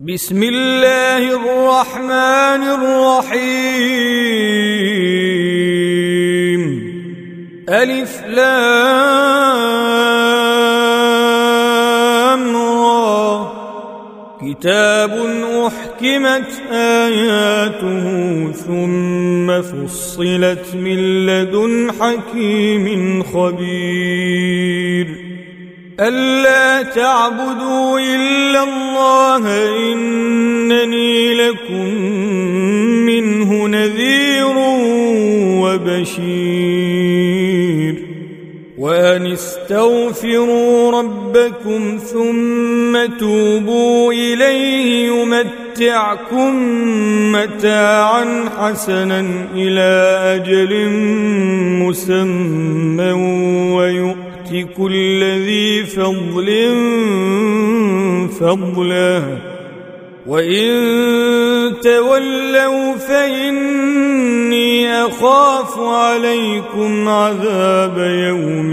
بسم الله الرحمن الرحيم. ألف لام كتاب أحكمت آياته ثم فصلت من لدن حكيم خبير. ألا تعبدوا إلا الله إنني لكم منه نذير وبشير. وأن استغفروا ربكم ثم توبوا إليه يمتعكم متاعا حسنا إلى أجل مسمى ويؤمن. يؤت كل ذي فضل فضلا. وإن تولوا فإني أخاف عليكم عذاب يوم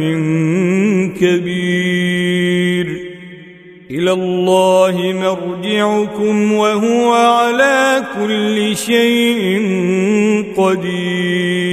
كبير. إلى الله مرجعكم وهو على كل شيء قدير.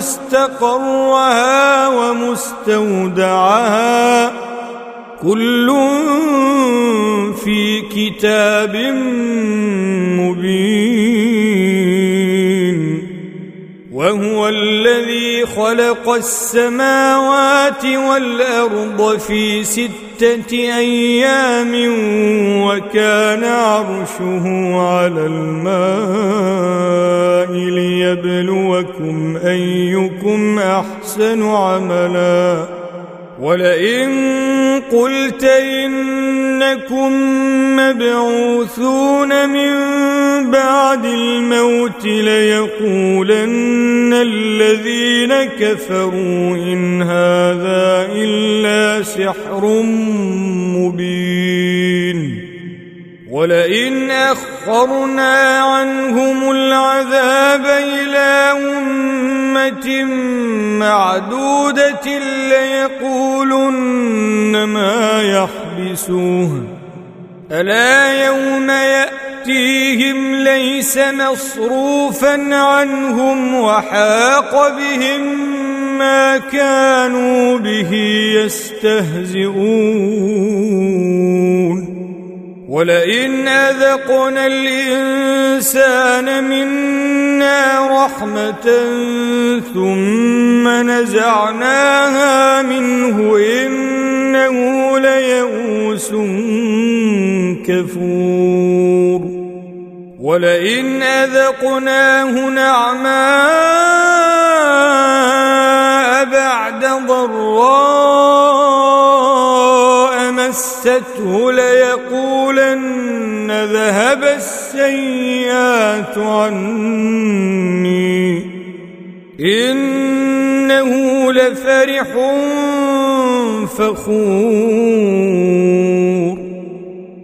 مستقرها ومستودعها. كل في كتاب مبين. وهو الذي خلق السماوات والأرض في ستة أيام وكان عرشه على الماء ليبلوكم أيكم أحسن عملا ولئن قلت إنكم مبعوثون من بعد الموت ليقولن الذين كفروا إن هذا إلا سحر مبين. ولئن أخرنا عنهم العذاب إلى أمة معدودة ليقولن ما يحبسوه ألا يوم يأتيهم ليس مصروفا عنهم وحاق بهم ما كانوا به يستهزئون. ولئن أذقنا الإنسان منا رحمة ثم نزعناها منه إنه ليئوس كفور. ولئن أذقناه نعماء بعد ضراء مسته ليقولن ذهب السيئات عني. إنه لفرح فخور.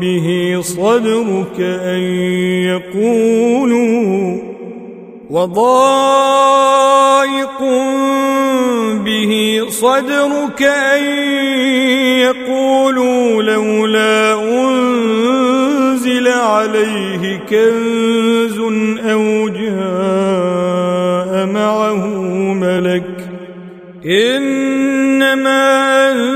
به صدرك أن يقولوا وضائق به صدرك أن يقولوا لولا أنزل عليه كنز أو جاء معه ملك إنما أنزل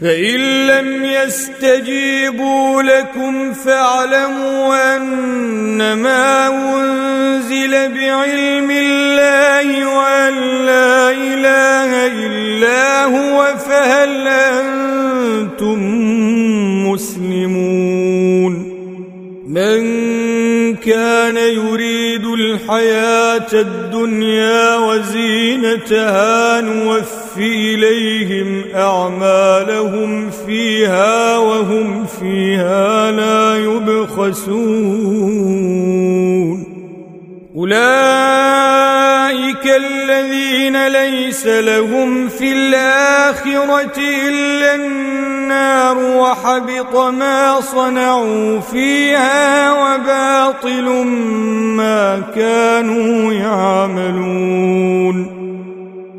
فإن لم يستجيبوا لكم فاعلموا أنما أنزل بعلم الله وأن لا إله إلا هو فهل أنتم مسلمون من كان يريد الحياة الدنيا وزينتها نوفي إليهم أعمالهم فيها وهم فيها لا يبخسون أولئك الذين ليس لهم في الآخرة إلا النار وحبط ما صنعوا فيها وباطل ما كانوا يعملون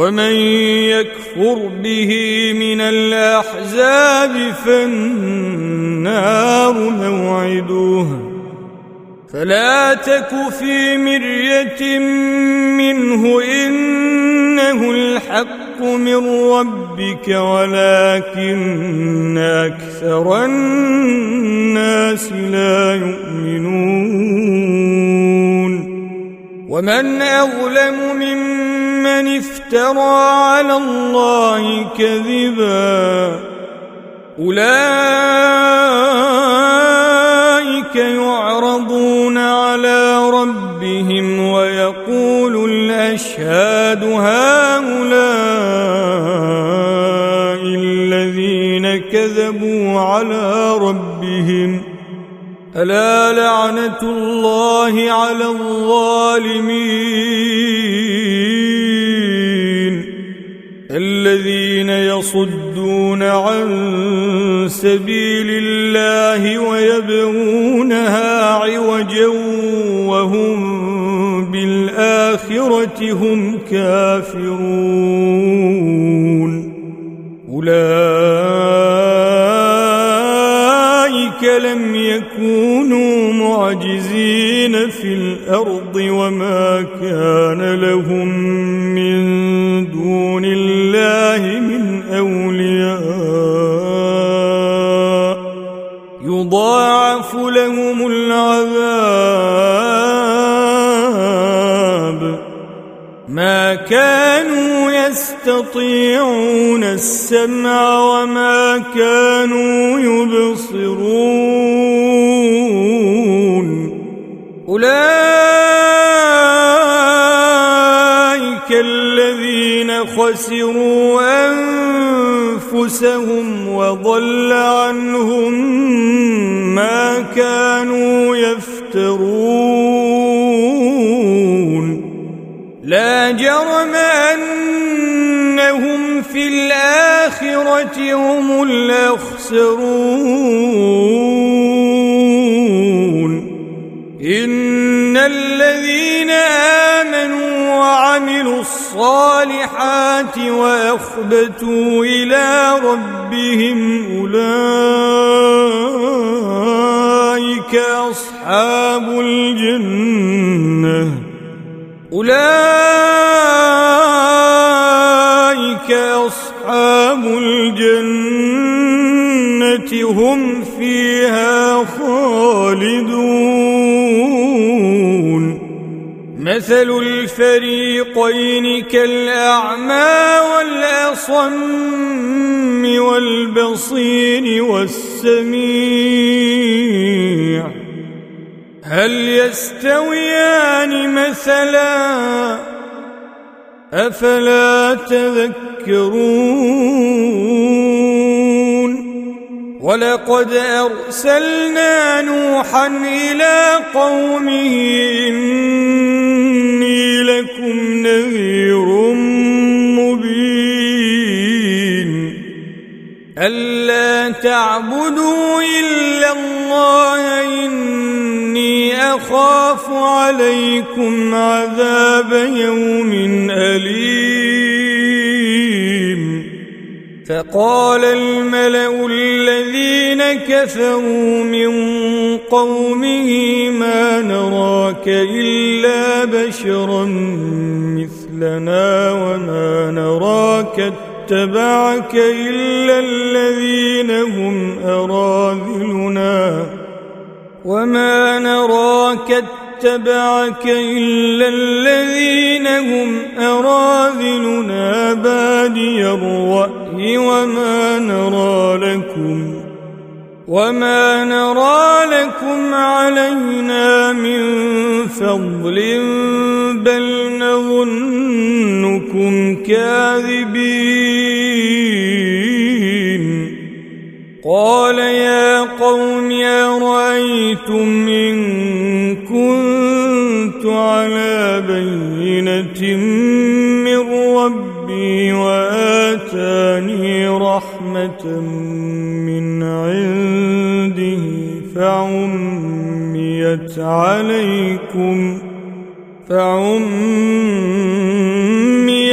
ومن يكفر به من الأحزاب فالنار موعده. فلا تك في مرية منه إنه الحق من ربك ولكن أكثر الناس لا يؤمنون. ومن أظلم ممن افترى على الله كذبا. أولئك يعرضون على ربهم ويقول الأشهاد هؤلاء الذين كذبوا على ربهم. ألا لعنة الله على الظالمين؟ الذين يصدون عن سبيل الله ويبغونها عوجا وهم بالآخرة هم كافرون. وأخبتوا إلى ربهم أولئك أصحاب الجنة أولئك أصحاب الجنة هم فيها خالدون مثل الفريقين كالأعمى والأصم والبصير والسميع هل يستويان مثلا أفلا تذكرون ولقد أرسلنا نوحا إلى قومه إني لكم نذير ألا تعبدوا إلا الله إني أخاف عليكم عذاب يوم أليم. فقال الملأ الذين كفروا من قومه ما نراك إلا بشرا مثلنا وما نراك اتبعك إلا الذين هم أراذلنا. وما نراك اتبعك إلا الذين هم أراذلنا. بادي الرأي وما نرى لكم وما نرى لكم علينا من فضل بل نظنكم كاذبين. قال يا قوم أرأيتم إن كنت على بينة من ربي وآتاني رحمة من عنده فعميت عليكم فعميت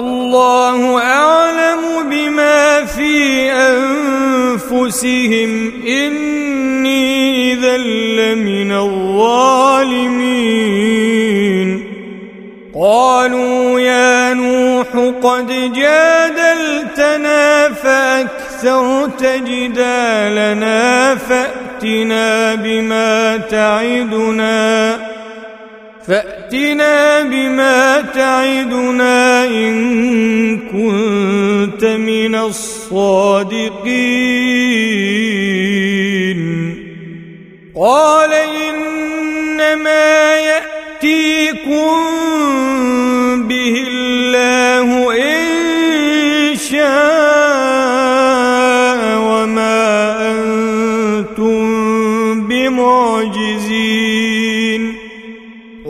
الله أعلم بما في أنفسهم. إني إذا لمن الظالمين. قالوا يا نوح قد جادلتنا فأكثرت جدالنا فأتنا بما تعدنا. فأتنا بما تعدنا إن كنت من الصادقين. قال إنما يأتيكم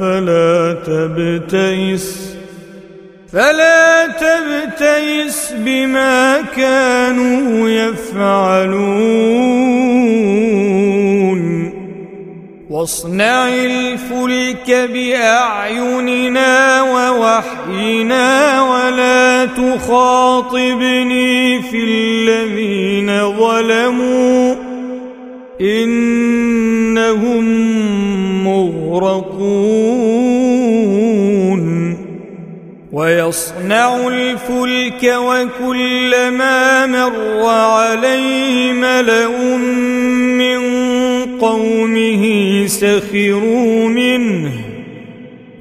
فلا تبتئس فلا تبتئس بما كانوا يفعلون. واصنع الفلك بأعيننا ووحينا ولا تخاطبني في الذين ظلموا إنهم مغرقون ويصنع الفلك وكلما مر عليه ملأ من قومه سخروا منه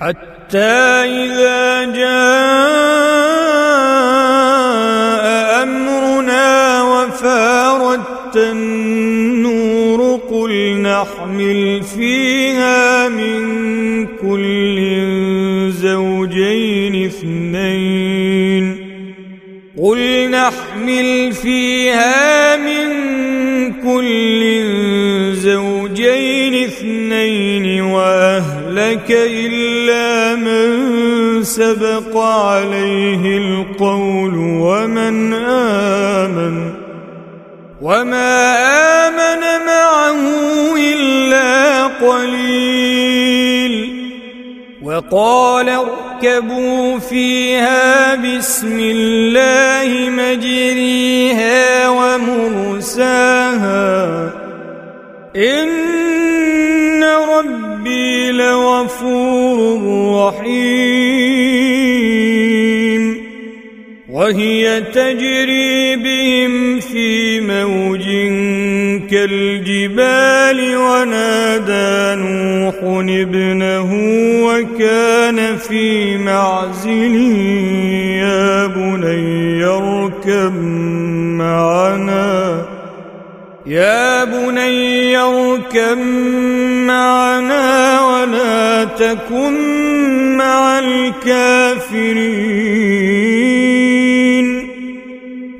حتى إذا جاء أمرنا وفاردت النور قل نحمل فيها من كل زوجين اثنين. قل نحمل فيها من كل وأهلك إلا من سبق عليه القول ومن آمن. وما آمن معه إلا قليل. وقال اركبوا فيها بسم الله مجريها ومرساها. إن ربي لغفور رحيم وهي تجري بهم في موج كالجبال ونادى نوح ابنه وكان في معزل. يا بني اركب معنا. يا بني اركب معنا ولا تكن مع الكافرين.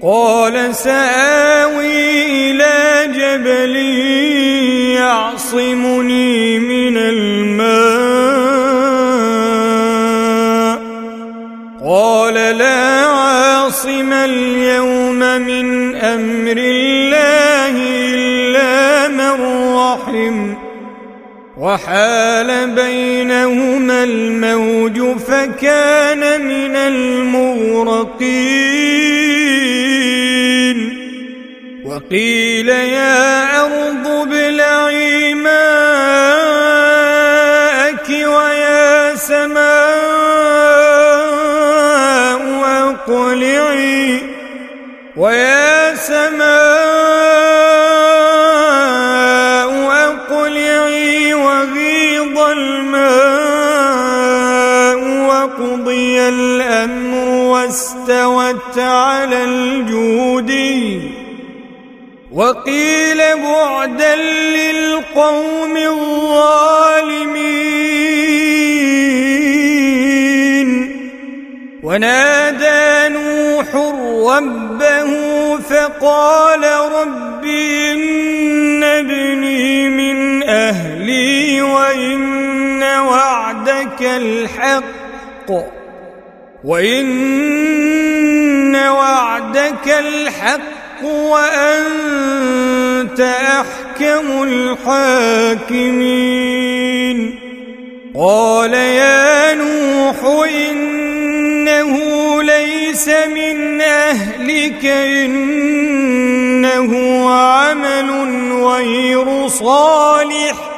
قال سآوي إلى جبل يعصمني من الماء. قال لا عاصم اليوم وحال بينهما الموج فكان من المغرقين. وقيل يا أرض ابلعي ماءك ويا سماء أقلعي. ويا واستوت على الجودي وقيل بعدا للقوم الظالمين. ونادى نوح ربه فقال رب إن ابني من أهلي وإن وعدك الحق. وإن وعدك الحق وأنت أحكم الحاكمين قال يا نوح إنه ليس من أهلك إنه عمل غير صالح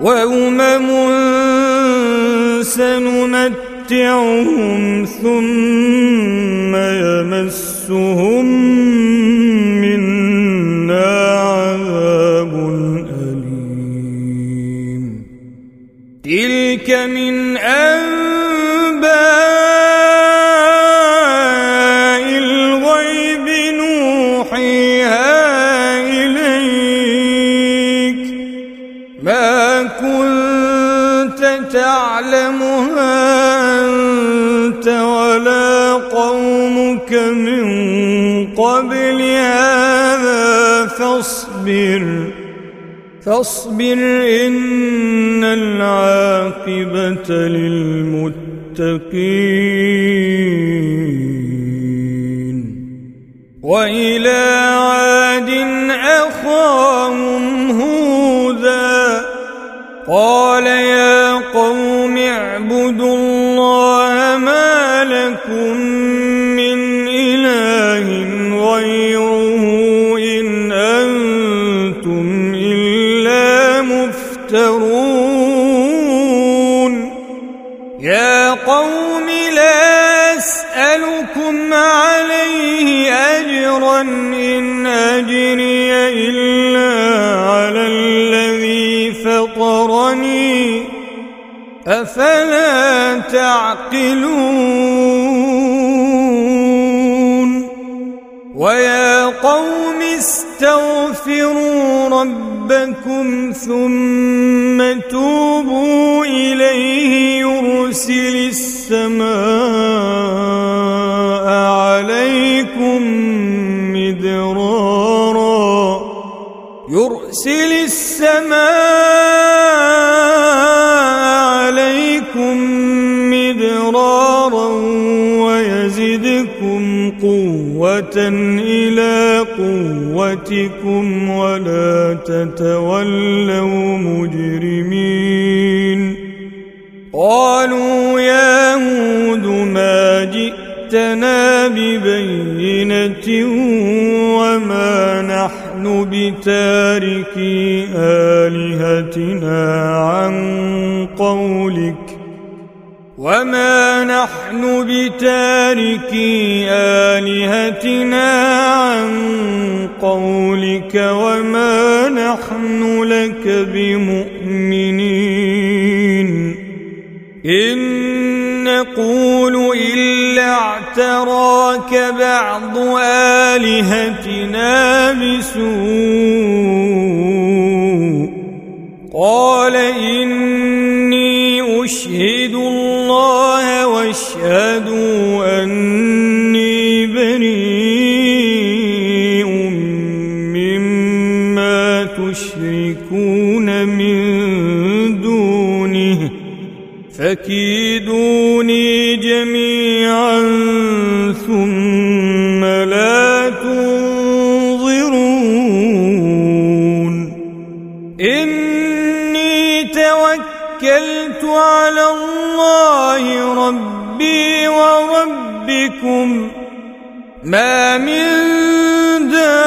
وأمم سنمتعهم ثم يمسهم منا عذاب أليم. تلك من أنباء فاصبر فاصبر إن العاقبة للمتقين. وإلى أفلا تعقلون ويا قوم استغفروا ربكم ثم توبوا إليه يرسل السماء عليكم مدرارا. يرسل السماء إلى قوتكم ولا تتولوا مجرمين. قالوا يا هود ما جئتنا ببينة وما نحن بتاركي آلهتنا عن قولك. وما نحن بتاركي آلهتنا عن قولك وما نحن لك بمؤمنين إن نقول إلا اعتراك بعض آلهتنا بسوء فكيدوني جميعا ثم لا تنظرون. إني توكلت على الله ربي وربكم. ما من دابة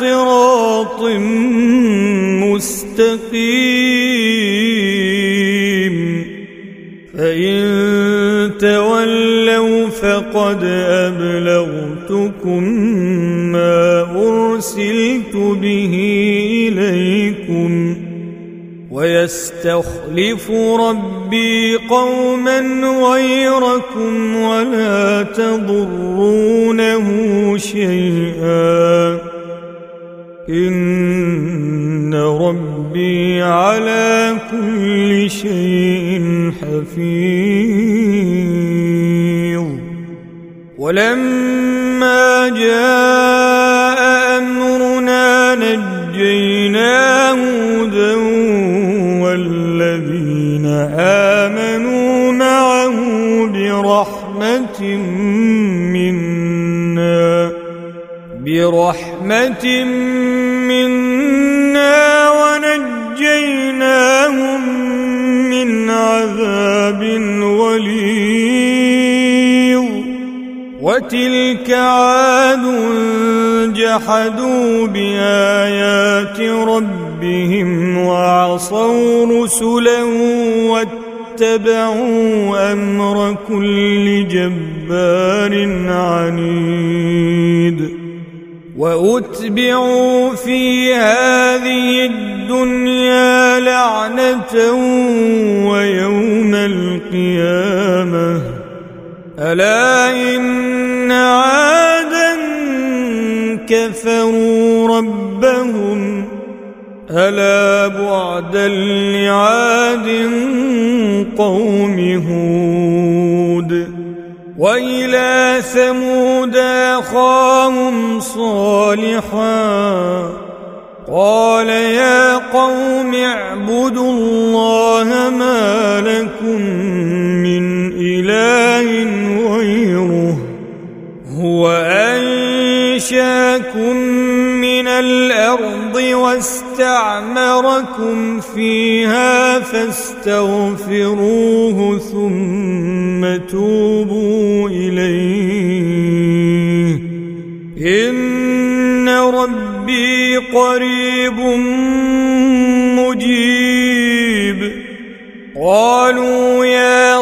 صراط مستقيم. فإن تولوا فقد أبلغتكم ما أرسلت به إليكم. ويستخلف ربي قوما غيركم ولا تضرونه شيئا. إن ربي على كل شيء حفيظ. ولما جاء أمرنا نجينا هودا والذين آمنوا معه برحمة برحمة منا ونجيناهم من عذاب غليظ وتلك عاد جحدوا بآيات ربهم وعصوا رسله واتبعوا أمر كل جبار عنيد. وأتبعوا في هذه الدنيا لعنة ويوم القيامة. ألا إن عادا كفروا ربهم. ألا بعدا لعاد قوم هود. وإلى ثمود أخاهم صالحا قال يا قوم اعبدوا الله ما لكم من إله غيره هو أنشأكم من الأرض واستعمركم فيها فاستغفروه ثم توبوا إليه. إن ربي قريب مجيب. قالوا يا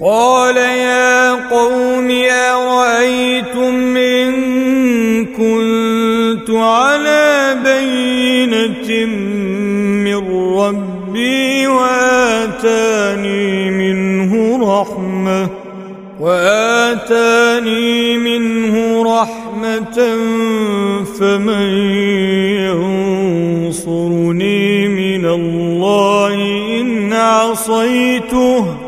قال يا قوم أرأيتم إن كنت على بينة من ربي وآتاني منه رحمة وآتاني منه رحمة فمن ينصرني من الله إن عصيته.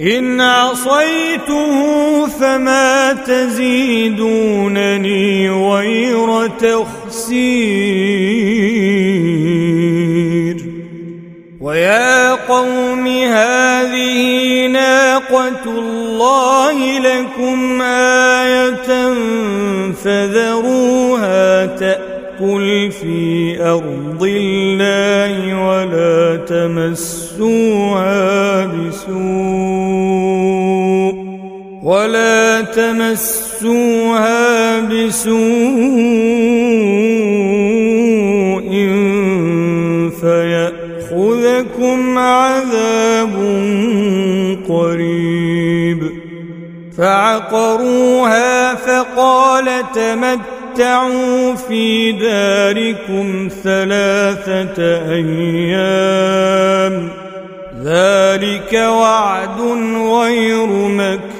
إن عصيته فما تزيدونني غير تخسير. ويا قوم هذه ناقة الله لكم آية فذروها تأكل في أرض الله ولا تمسوها بسوء ولا تمسوها بسوء فيأخذكم عذاب قريب فعقروها فقال تمتعوا في داركم ثلاثة أيام. ذلك وعد غير مكذوب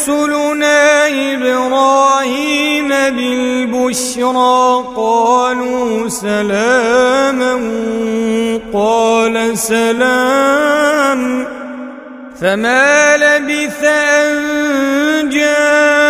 رسلنا إبراهيم بالبشرى قالوا سلاما قال سلام فما لبث أن جاء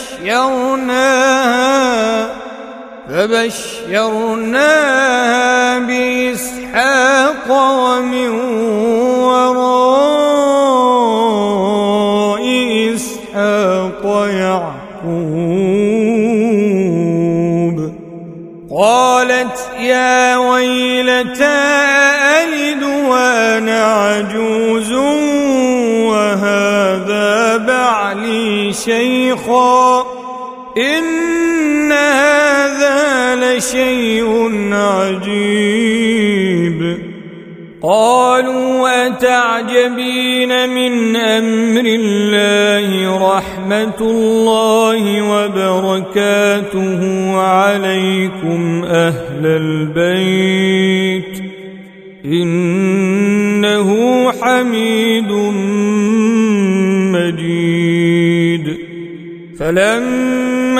فبشرناها فبشرناها بإسحاق ومن وراء إسحاق يعقوب. قالت يا ويلتى ألد وأنا عجوز وهذا بعلي شيخا. لشيء عجيب. قالوا أتعجبين من أمر الله رحمة الله وبركاته عليكم أهل البيت. إنه حميد مجيد. فلما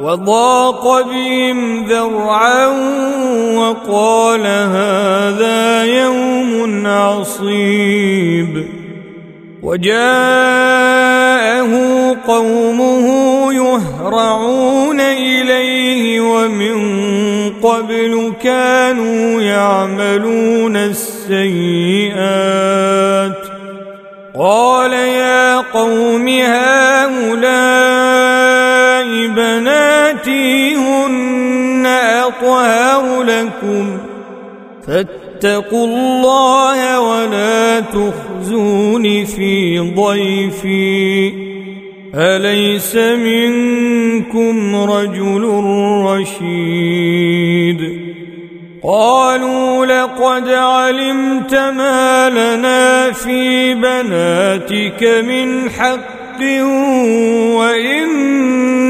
وضاق بهم ذرعا وقال هذا يوم عصيب. وجاءه قومه يهرعون إليه ومن قبل كانوا يعملون السيئات. قال يا قوم هؤلاء هن أطهر لكم فاتقوا الله ولا تخزون في ضيفي أليس منكم رجل رشيد قالوا لقد علمت ما لنا في بناتك من حق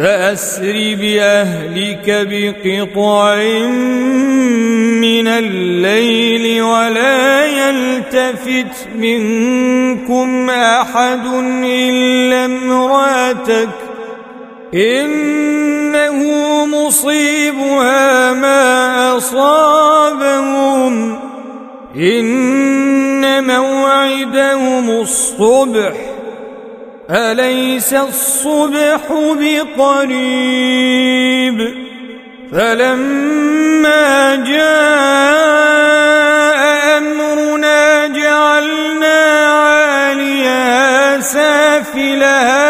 فأسر بأهلك بقطع من الليل ولا يلتفت منكم أحد إلا امرأتك إنه مصيبها ما أصابهم إن موعدهم الصبح أليس الصبح بقريب؟ فلما جاء أمرنا جعلنا عاليها سافلها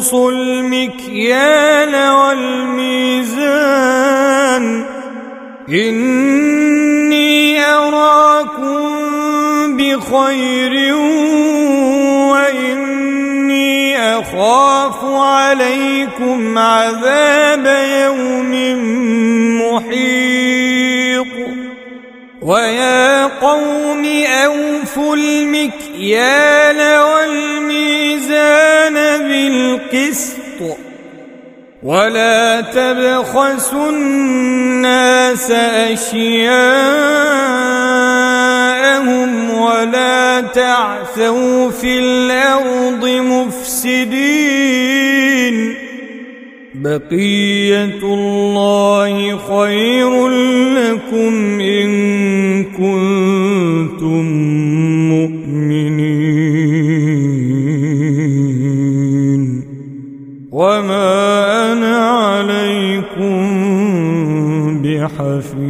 تنقصوا المكيال والميزان. إني أراكم بخير وإني أخاف عليكم عذاب يوم محيط. ويا قوم أوفوا المكيال والميزان بالقسط ولا تبخسوا الناس أشياءهم ولا تعثوا في الأرض مفسدين بقية الله خير لكم إن كنتم مؤمنين. وما أنا عليكم بحفيظ.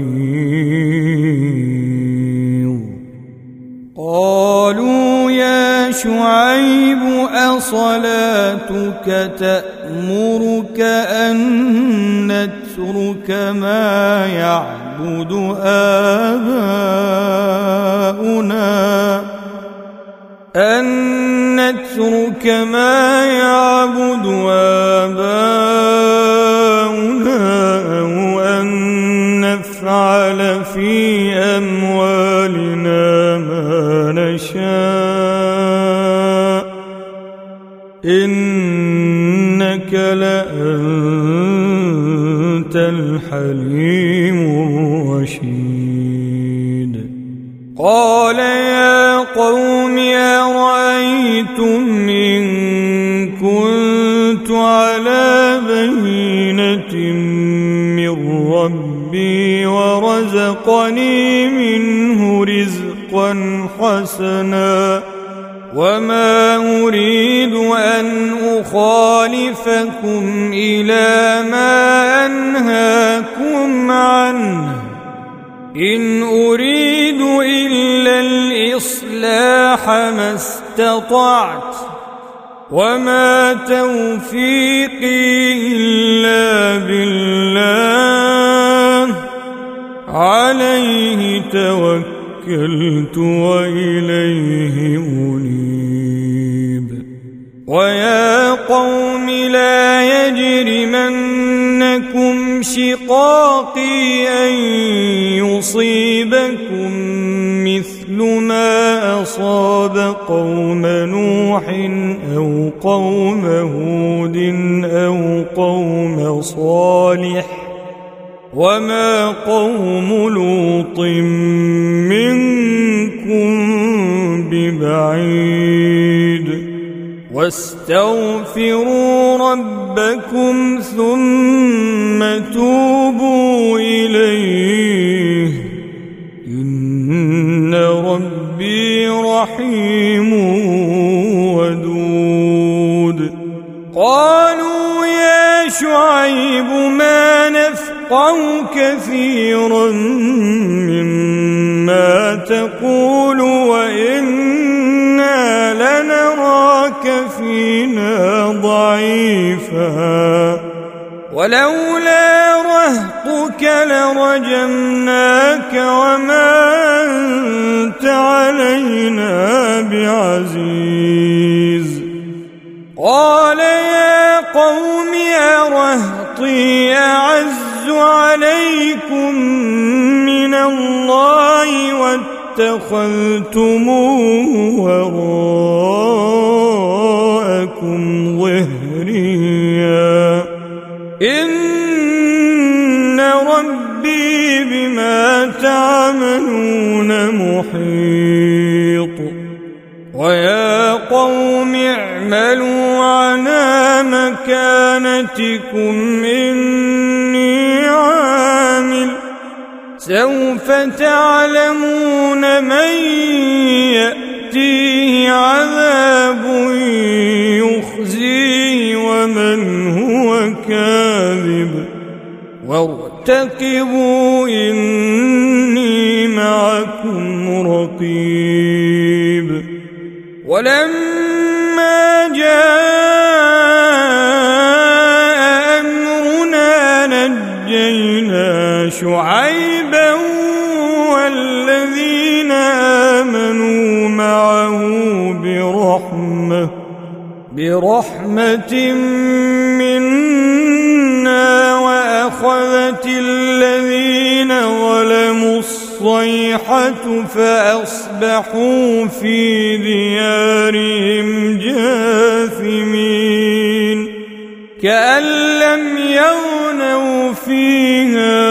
قالوا يا شعيب أصلاتك تأمرك أن نترك ما يعبد آباؤنا. أن نترك ما يعبد آباؤنا قال يا قوم أرأيتم إن كنت على بينة من ربي ورزقني منه رزقا حسنا وما أريد أن أخالفكم إلى ما أنهاكم عنه. إن أريد الإصلاح ما استطعت وما توفيقي إلا بالله. عليه توكلت وإليه منيب ويا قوم لا يجرمنكم شقاقي أن يصيبكم مثل مثل ما أصاب قوم نوح أو قوم هود أو قوم صالح وما قوم لوط منكم ببعيد واستغفروا ربكم ثم توبوا نفقه كثيرا مما تقول وإنا لنراك فينا ضعيفا. ولولا رهطك لرجمناك وما أنت علينا بعزيز. قال يا قوم أرهطي أعز عليكم من الله واتخذتموه وراءكم ظهريا. إن ربي بما تعملون محيط. ويا قوم اعملوا على مكانتكم إني عامل. سوف تعلمون من يأتيه عذاب يخزيه ومن هو كاذب. وارتقبوا إني معكم رقيب. ولما شعيبا والذين آمنوا معه برحمة برحمة منا وأخذت الذين ظلموا الصيحة فأصبحوا في ديارهم جاثمين كأن لم يغنوا فيها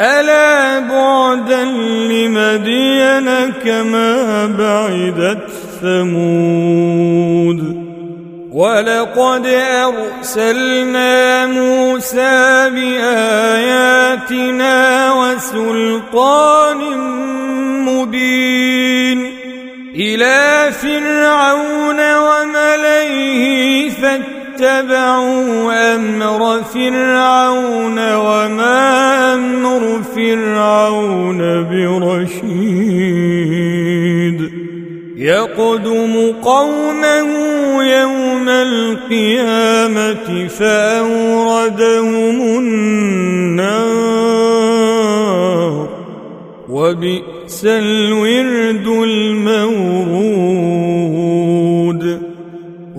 ألا بعدا لمدين كما بعدت ثمود ولقد أرسلنا موسى بآياتنا وسلطان مبين إلى فرعون وملئه فاتبعوا أمر فرعون وما أمر فرعون برشيد. يقدم قومه يوم القيامة فأوردهم النار. وبئس الورد المورود.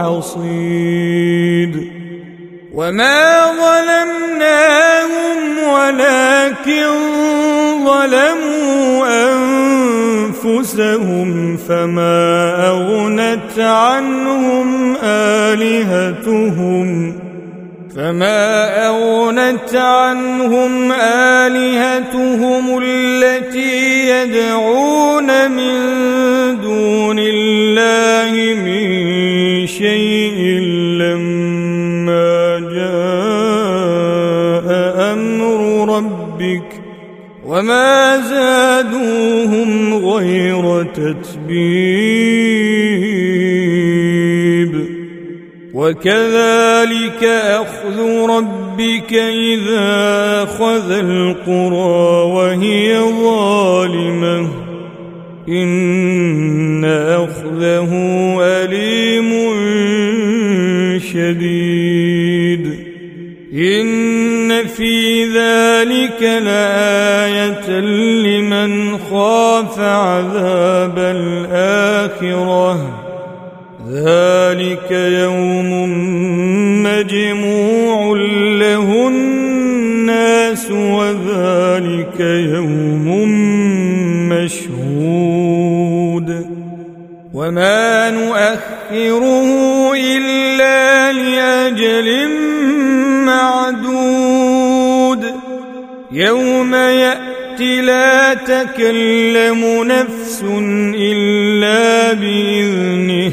وحصيد وما ظلمناهم ولكن ظلموا أنفسهم فما أغنت عنهم آلهتهم فما أغنت عنهم آلهتهم التي يدعون من شيء لما جاء أمر ربك وما زادوهم غير تتبيب. وكذلك أخذ ربك إذا أخذ القرى وهي ظالمة. إن أخذه أليم شديد إن في ذلك لآية لمن خاف عذاب الآخرة ذلك يوم مجموع له الناس وذلك يوم وما نؤخره إلا لأجل معدود يوم يأتي لا تكلم نفس إلا بإذنه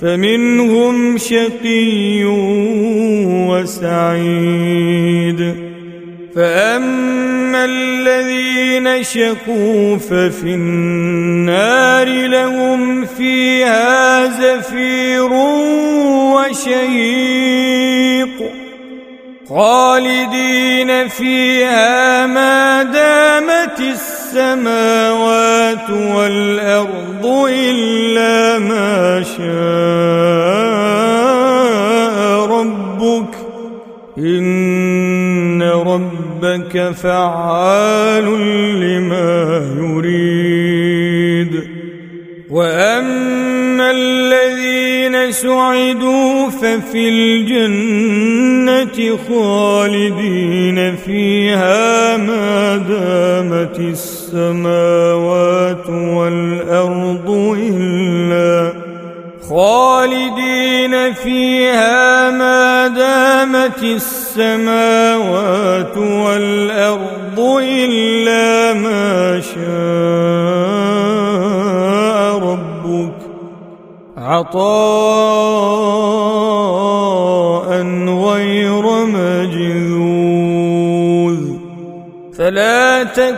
فمنهم شقي وسعيد فأما الذين شقوا ففي النار لهم فيها زفير وشهيق خالدين فيها ما دامت السماوات والأرض إلا ما شاء ربك إن ربك فعال لما يريد. وأما الذين سعدوا ففي الجنة خالدين فيها ما دامت السماوات والأرض إلا خالدين فيها ما دامت السماوات فلا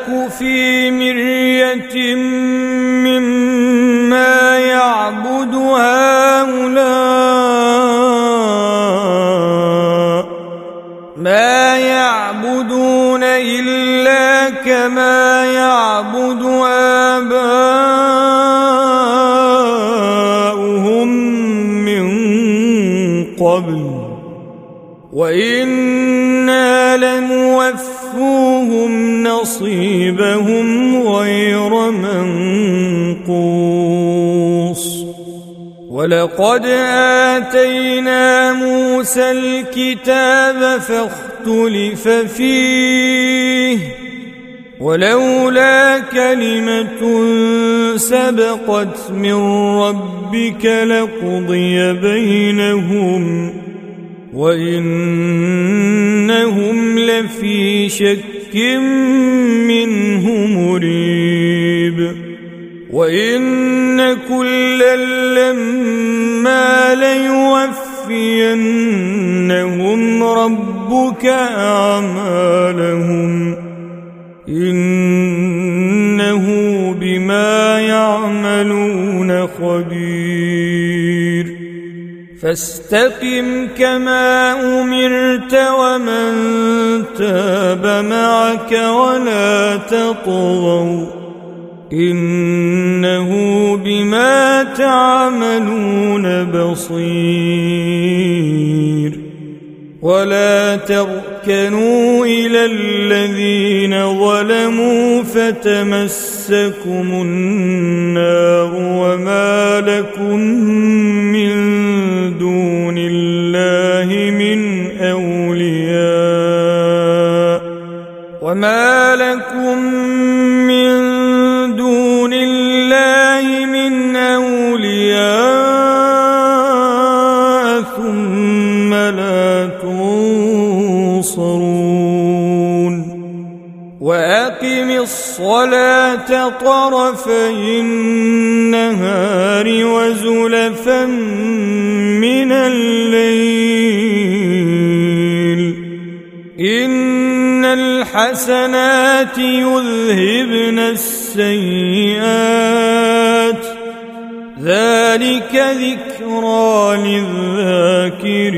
ولقد آتينا موسى الكتاب فاختلف فيه ولولا كلمة سبقت من ربك لقضي بينهم وإنهم لفي شك منه مريب وإن كلا لما ليوفينهم ربك أعمالهم إنه بما يعملون خبير فاستقم كما أمرت ومن تاب معك ولا تطغوا إنه بما تعملون بصير. ولا تركنوا إلى الذين ظلموا فتمسكم النار وما لكم من دون الله من أولياء. وما لكم الصلاة طرفي النهار وزلفا من الليل. إن الحسنات يذهبن السيئات. ذلك ذكرى للذاكرين.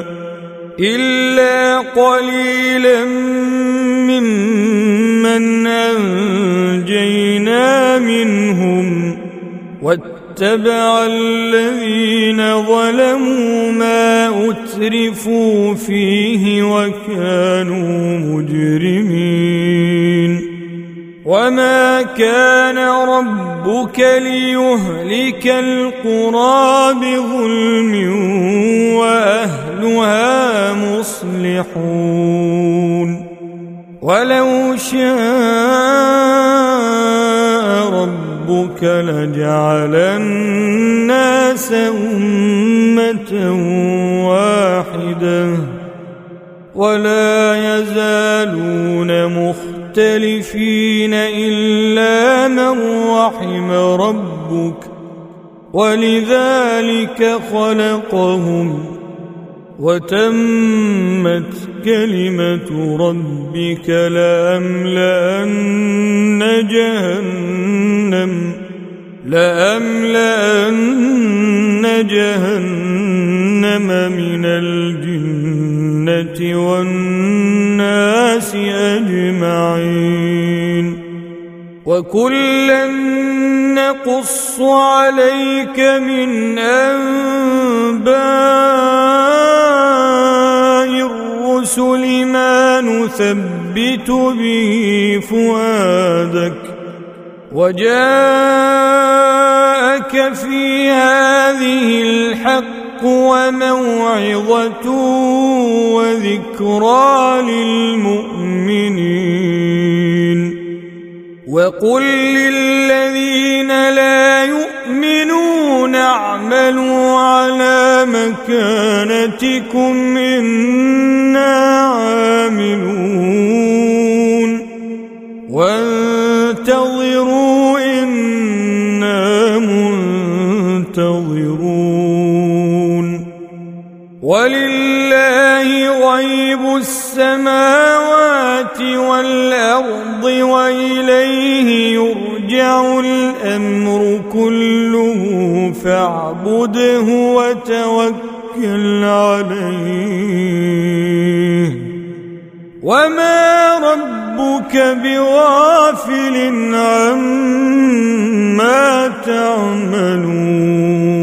إلا قليلا ممن أنجينا منهم واتبع الذين ظلموا ما أترفوا فيه وكانوا مجرمين وما كان ربك ليهلك القرى بظلم وأهلها مصلحون. ولو شاء ربك لجعل الناس أمة واحدة ولا يزالون مختلفين إلا من رحم ربك. ولذلك خلقهم وتمت كلمة ربك لأملأن جهنم لأملأن جهنم من الجنة والناس أجمعين. وكلا نقص عليك من أنباء الرسل ما نثبت به فؤادك وجاءك في هذه الحق وموعظة وذكرى للمؤمنين. وقل للذين لا يؤمنون اعملوا على مكانتكم إنا عاملون. وانتظروا إنا منتظرون. ولله غيب السماوات والأرض وإليه الأمر كله فاعبده وتوكل عليه وما ربك بغافل عما تعملون